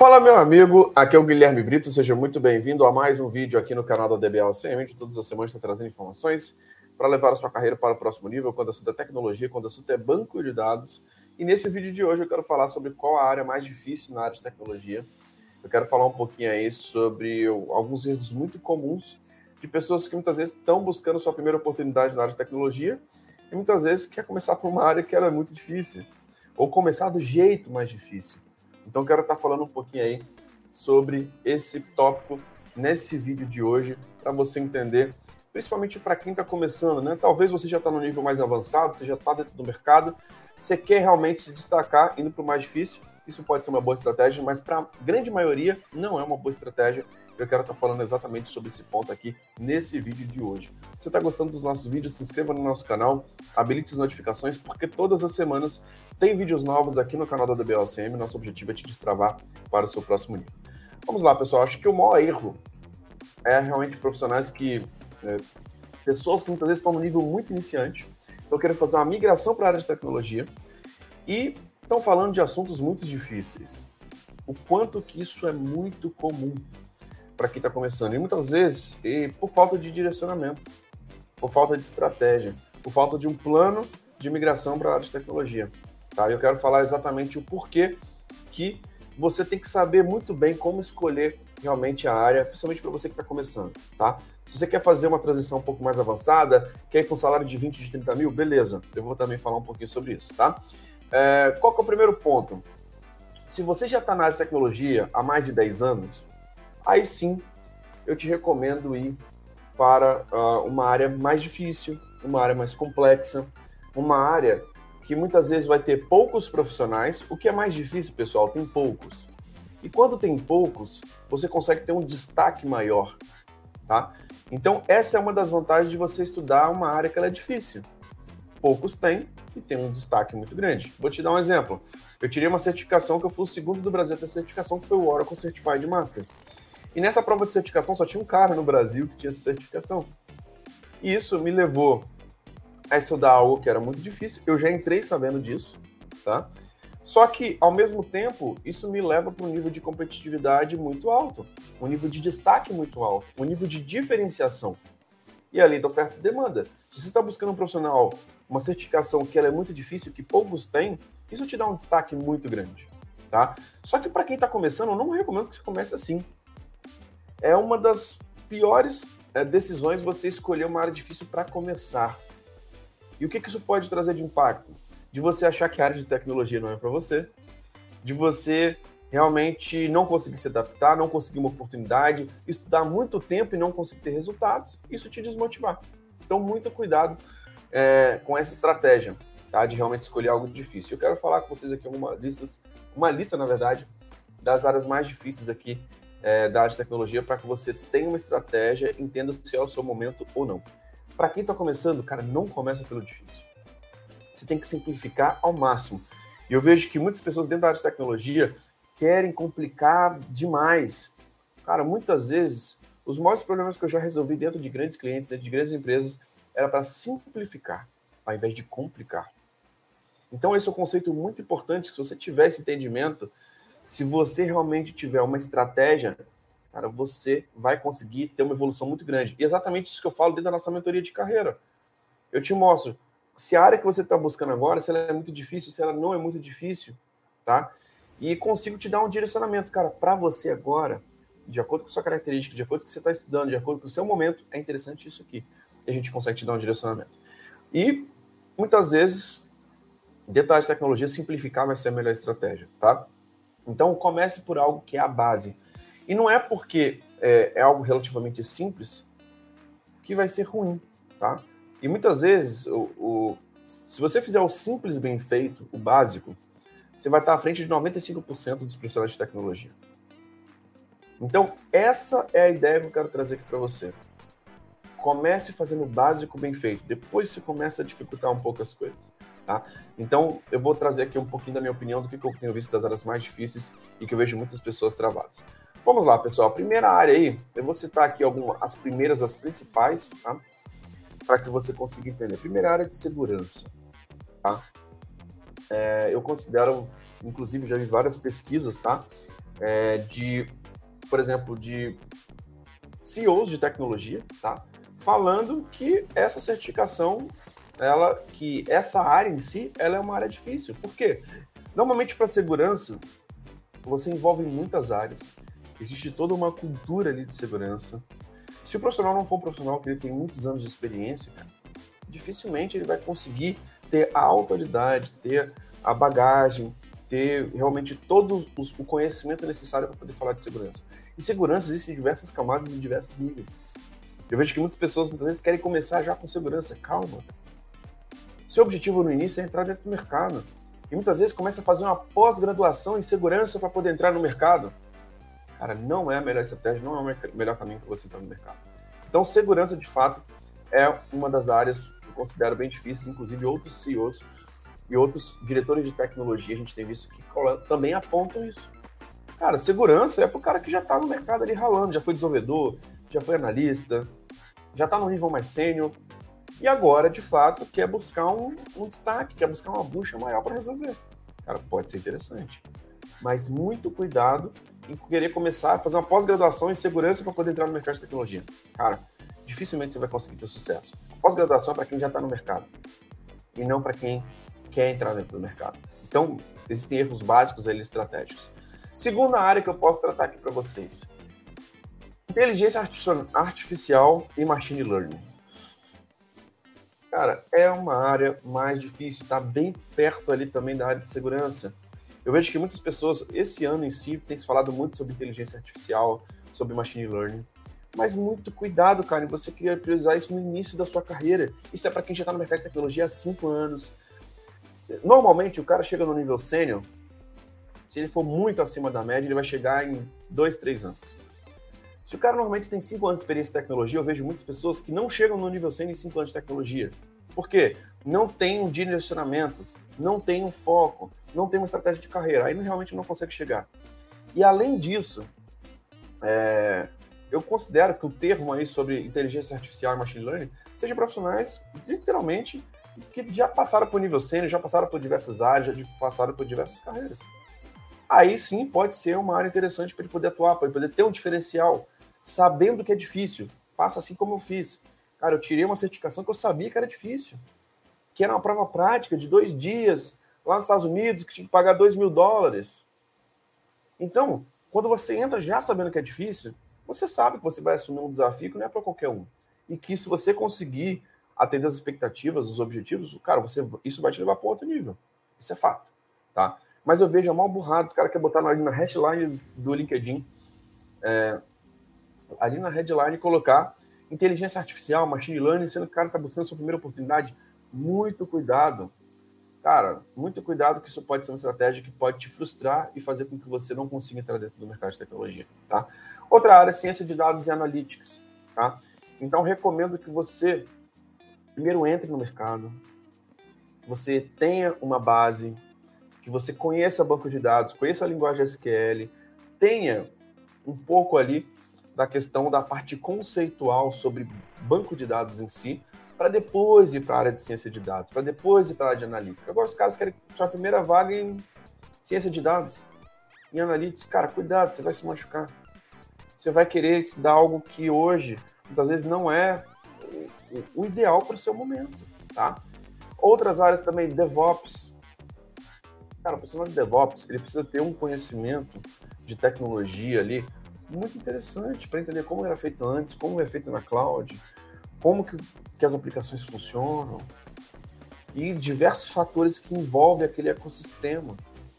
Fala, meu amigo, aqui é o Guilherme Brito, seja muito bem-vindo a mais um vídeo aqui no canal da DBL de Todas as semanas está trazendo informações para levar a sua carreira para o próximo nível, quando assunto é tecnologia, quando assunto é banco de dados. E nesse vídeo de hoje eu quero falar sobre qual a área mais difícil na área de tecnologia. Eu quero falar um pouquinho aí sobre alguns erros muito comuns de pessoas que muitas vezes estão buscando sua primeira oportunidade na área de tecnologia e muitas vezes quer começar por uma área que era muito difícil, ou começar do jeito mais difícil. Então, quero estar falando um pouquinho aí sobre esse tópico nesse vídeo de hoje, para você entender, principalmente para quem está começando, né? Talvez você já está no nível mais avançado, você já está dentro do mercado, você quer realmente se destacar indo para o mais difícil. Isso pode ser uma boa estratégia, mas para a grande maioria não é uma boa estratégia. Eu quero estar falando exatamente sobre esse ponto aqui nesse vídeo de hoje. Se você está gostando dos nossos vídeos, se inscreva no nosso canal, habilite as notificações, porque todas as semanas tem vídeos novos aqui no canal da DBLCM. Nosso objetivo é te destravar para o seu próximo nível. Vamos lá, pessoal. Acho que o maior erro é realmente profissionais que. É, pessoas que muitas vezes estão no nível muito iniciante, estão querendo fazer uma migração para a área de tecnologia e estão falando de assuntos muito difíceis. O quanto que isso é muito comum para quem está começando. E muitas vezes, e por falta de direcionamento, por falta de estratégia, por falta de um plano de migração para a área de tecnologia. Tá? Eu quero falar exatamente o porquê que você tem que saber muito bem como escolher realmente a área, principalmente para você que está começando, tá? Se você quer fazer uma transição um pouco mais avançada, quer ir com um salário de 20, de 30 mil, beleza. Eu vou também falar um pouquinho sobre isso, tá? É, qual que é o primeiro ponto? Se você já está na área de tecnologia há mais de 10 anos, aí sim eu te recomendo ir para uh, uma área mais difícil, uma área mais complexa, uma área que muitas vezes vai ter poucos profissionais. O que é mais difícil, pessoal, tem poucos. E quando tem poucos, você consegue ter um destaque maior, tá? Então, essa é uma das vantagens de você estudar uma área que é difícil. Poucos têm e tem um destaque muito grande. Vou te dar um exemplo. Eu tirei uma certificação que eu fui o segundo do Brasil a ter certificação, que foi o Oracle Certified Master. E nessa prova de certificação só tinha um cara no Brasil que tinha essa certificação. E isso me levou a estudar algo que era muito difícil. Eu já entrei sabendo disso, tá? Só que, ao mesmo tempo, isso me leva para um nível de competitividade muito alto, um nível de destaque muito alto, um nível de diferenciação. E a lei da oferta e demanda. Se você está buscando um profissional, uma certificação que ela é muito difícil, que poucos têm, isso te dá um destaque muito grande, tá? Só que para quem está começando, eu não recomendo que você comece assim. É uma das piores é, decisões você escolher uma área difícil para começar. E o que, que isso pode trazer de impacto? De você achar que a área de tecnologia não é para você, de você realmente não conseguir se adaptar, não conseguir uma oportunidade, estudar muito tempo e não conseguir ter resultados, isso te desmotivar. Então, muito cuidado é, com essa estratégia, tá? De realmente escolher algo difícil. Eu quero falar com vocês aqui uma lista, uma lista, na verdade, das áreas mais difíceis aqui é, da área de tecnologia para que você tenha uma estratégia, entenda se é o seu momento ou não. Para quem está começando, cara, não começa pelo difícil. Você tem que simplificar ao máximo. E eu vejo que muitas pessoas dentro da área de tecnologia querem complicar demais. Cara, muitas vezes, os maiores problemas que eu já resolvi dentro de grandes clientes, dentro de grandes empresas, era para simplificar, ao invés de complicar. Então, esse é um conceito muito importante. Se você tiver esse entendimento, se você realmente tiver uma estratégia cara, você vai conseguir ter uma evolução muito grande. E exatamente isso que eu falo dentro da nossa mentoria de carreira. Eu te mostro se a área que você está buscando agora, se ela é muito difícil, se ela não é muito difícil, tá? E consigo te dar um direcionamento, cara, para você agora, de acordo com sua característica, de acordo com o que você está estudando, de acordo com o seu momento, é interessante isso aqui. E a gente consegue te dar um direcionamento. E muitas vezes, detalhes de tecnologia, simplificar vai ser a melhor estratégia, tá? Então comece por algo que é a base. E não é porque é, é, algo relativamente simples que vai ser ruim, tá? E muitas vezes, o, o, se você fizer o simples bem feito, o básico, você vai estar à frente de 95% dos profissionais de tecnologia. Então, essa é a ideia que eu quero trazer aqui para você. Comece fazendo o básico bem feito, depois você começa a dificultar um pouco as coisas. Tá? Então, eu vou trazer aqui um pouquinho da minha opinião do que eu tenho visto das áreas mais difíceis e que eu vejo muitas pessoas travadas. Vamos lá, pessoal. A primeira área aí, eu vou citar aqui algumas, as primeiras, as principais, tá? Para que você consiga entender. Primeira área de segurança, tá? É, eu considero, inclusive, já vi várias pesquisas, tá? é, de, por exemplo, de CEOs de tecnologia, tá? Falando que essa certificação, ela, que essa área em si, ela é uma área difícil. Por quê? Normalmente para segurança, você envolve muitas áreas. Existe toda uma cultura ali de segurança. Se o profissional não for um profissional que ele tem muitos anos de experiência, dificilmente ele vai conseguir ter a autoridade, ter a bagagem, ter realmente todo o conhecimento necessário para poder falar de segurança. E segurança existe em diversas camadas e diversos níveis. Eu vejo que muitas pessoas muitas vezes querem começar já com segurança. Calma. Seu objetivo no início é entrar dentro do mercado. E muitas vezes começa a fazer uma pós-graduação em segurança para poder entrar no mercado. Cara, não é a melhor estratégia, não é o melhor caminho para você entrar no mercado. Então, segurança, de fato, é uma das áreas que eu considero bem difíceis, inclusive outros CEOs e outros diretores de tecnologia, a gente tem visto que também apontam isso. Cara, segurança é para o cara que já está no mercado ali ralando, já foi desenvolvedor, já foi analista, já está no nível mais sênior, e agora, de fato, quer buscar um, um destaque, quer buscar uma bucha maior para resolver. Cara, pode ser interessante. Mas muito cuidado em querer começar a fazer uma pós-graduação em segurança para poder entrar no mercado de tecnologia. Cara, dificilmente você vai conseguir ter sucesso. Pós-graduação é para quem já está no mercado e não para quem quer entrar dentro do mercado. Então, existem erros básicos ali estratégicos. Segunda área que eu posso tratar aqui para vocês: inteligência artificial e machine learning. Cara, é uma área mais difícil, está bem perto ali também da área de segurança. Eu vejo que muitas pessoas, esse ano em si, tem se falado muito sobre inteligência artificial, sobre machine learning. Mas muito cuidado, cara, você queria priorizar isso no início da sua carreira. Isso é para quem já está no mercado de tecnologia há cinco anos. Normalmente, o cara chega no nível sênior, se ele for muito acima da média, ele vai chegar em dois, três anos. Se o cara normalmente tem 5 anos de experiência em tecnologia, eu vejo muitas pessoas que não chegam no nível 100 em 5 anos de tecnologia. Por quê? Não tem um direcionamento, não tem um foco, não tem uma estratégia de carreira. Aí realmente não consegue chegar. E além disso, é, eu considero que o termo aí sobre inteligência artificial e machine learning seja profissionais, literalmente, que já passaram por nível sênior, já passaram por diversas áreas, já passaram por diversas carreiras. Aí sim pode ser uma área interessante para ele poder atuar, para ele poder ter um diferencial sabendo que é difícil. Faça assim como eu fiz. Cara, eu tirei uma certificação que eu sabia que era difícil. Que era uma prova prática de dois dias, lá nos Estados Unidos, que tinha que pagar dois mil dólares. Então, quando você entra já sabendo que é difícil, você sabe que você vai assumir um desafio que não é para qualquer um. E que se você conseguir atender as expectativas, os objetivos, cara, você, isso vai te levar para outro nível. Isso é fato. Tá? Mas eu vejo a mal burrado, os caras querem botar ali na headline do LinkedIn. É, ali na headline colocar inteligência artificial, machine learning, sendo que o cara está buscando sua primeira oportunidade. Muito cuidado. Cara, muito cuidado que isso pode ser uma estratégia que pode te frustrar e fazer com que você não consiga entrar dentro do mercado de tecnologia, tá? Outra área, ciência de dados e analytics, tá? Então, recomendo que você primeiro entre no mercado, que você tenha uma base, que você conheça banco de dados, conheça a linguagem SQL, tenha um pouco ali da questão da parte conceitual sobre banco de dados em si, para depois ir para a área de ciência de dados, para depois ir para a área de analítica. Agora, os caras querem sua primeira vaga em ciência de dados, em analítica. Cara, cuidado, você vai se machucar. Você vai querer estudar algo que hoje, muitas vezes, não é o ideal para o seu momento, tá? Outras áreas também, DevOps. Cara, o profissional de DevOps, ele precisa ter um conhecimento de tecnologia ali, muito interessante para entender como era feito antes, como é feito na cloud, como que, que as aplicações funcionam e diversos fatores que envolvem aquele ecossistema,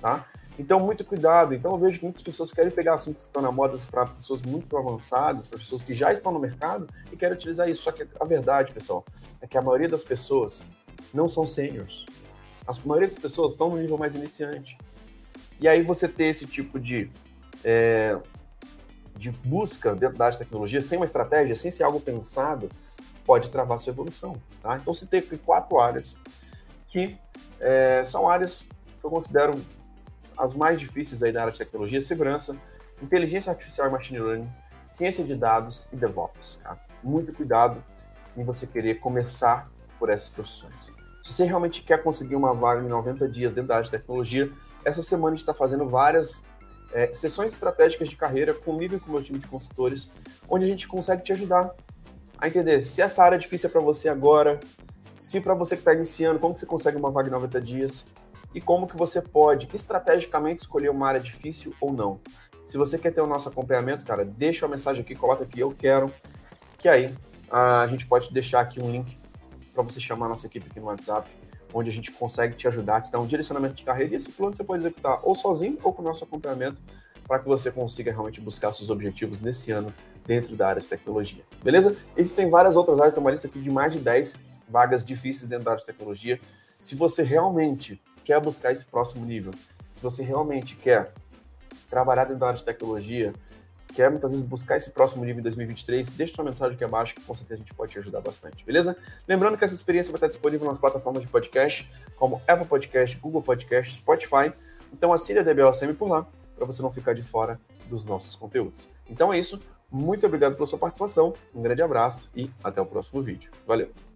tá? Então, muito cuidado. Então, eu vejo que muitas pessoas querem pegar assuntos que estão na moda para pessoas muito avançadas, para pessoas que já estão no mercado e querem utilizar isso. Só que a verdade, pessoal, é que a maioria das pessoas não são seniors. A maioria das pessoas estão no nível mais iniciante. E aí você ter esse tipo de é, de busca dentro da área de tecnologia, sem uma estratégia, sem ser algo pensado, pode travar sua evolução. Tá? Então, você tem quatro áreas que é, são áreas que eu considero as mais difíceis aí área de tecnologia, segurança, inteligência artificial e machine learning, ciência de dados e DevOps. Tá? Muito cuidado em você querer começar por essas profissões. Se você realmente quer conseguir uma vaga em 90 dias dentro da área de tecnologia, essa semana a gente está fazendo várias é, sessões estratégicas de carreira comigo e com o meu time de consultores, onde a gente consegue te ajudar a entender se essa área é difícil para você agora, se para você que está iniciando, como que você consegue uma vaga em 90 dias e como que você pode estrategicamente escolher uma área difícil ou não. Se você quer ter o nosso acompanhamento, cara, deixa uma mensagem aqui, coloca aqui, eu quero, que aí a gente pode deixar aqui um link para você chamar a nossa equipe aqui no WhatsApp onde a gente consegue te ajudar, te dar um direcionamento de carreira e esse plano você pode executar ou sozinho ou com o nosso acompanhamento para que você consiga realmente buscar seus objetivos nesse ano dentro da área de tecnologia. Beleza? Existem várias outras áreas, tem uma lista aqui de mais de 10 vagas difíceis dentro da área de tecnologia. Se você realmente quer buscar esse próximo nível, se você realmente quer trabalhar dentro da área de tecnologia, quer muitas vezes buscar esse próximo nível em 2023, deixe sua mensagem aqui abaixo que com certeza a gente pode te ajudar bastante, beleza? Lembrando que essa experiência vai estar disponível nas plataformas de podcast, como Apple Podcast, Google Podcast, Spotify. Então assine a DBLCM por lá, para você não ficar de fora dos nossos conteúdos. Então é isso, muito obrigado pela sua participação, um grande abraço e até o próximo vídeo. Valeu!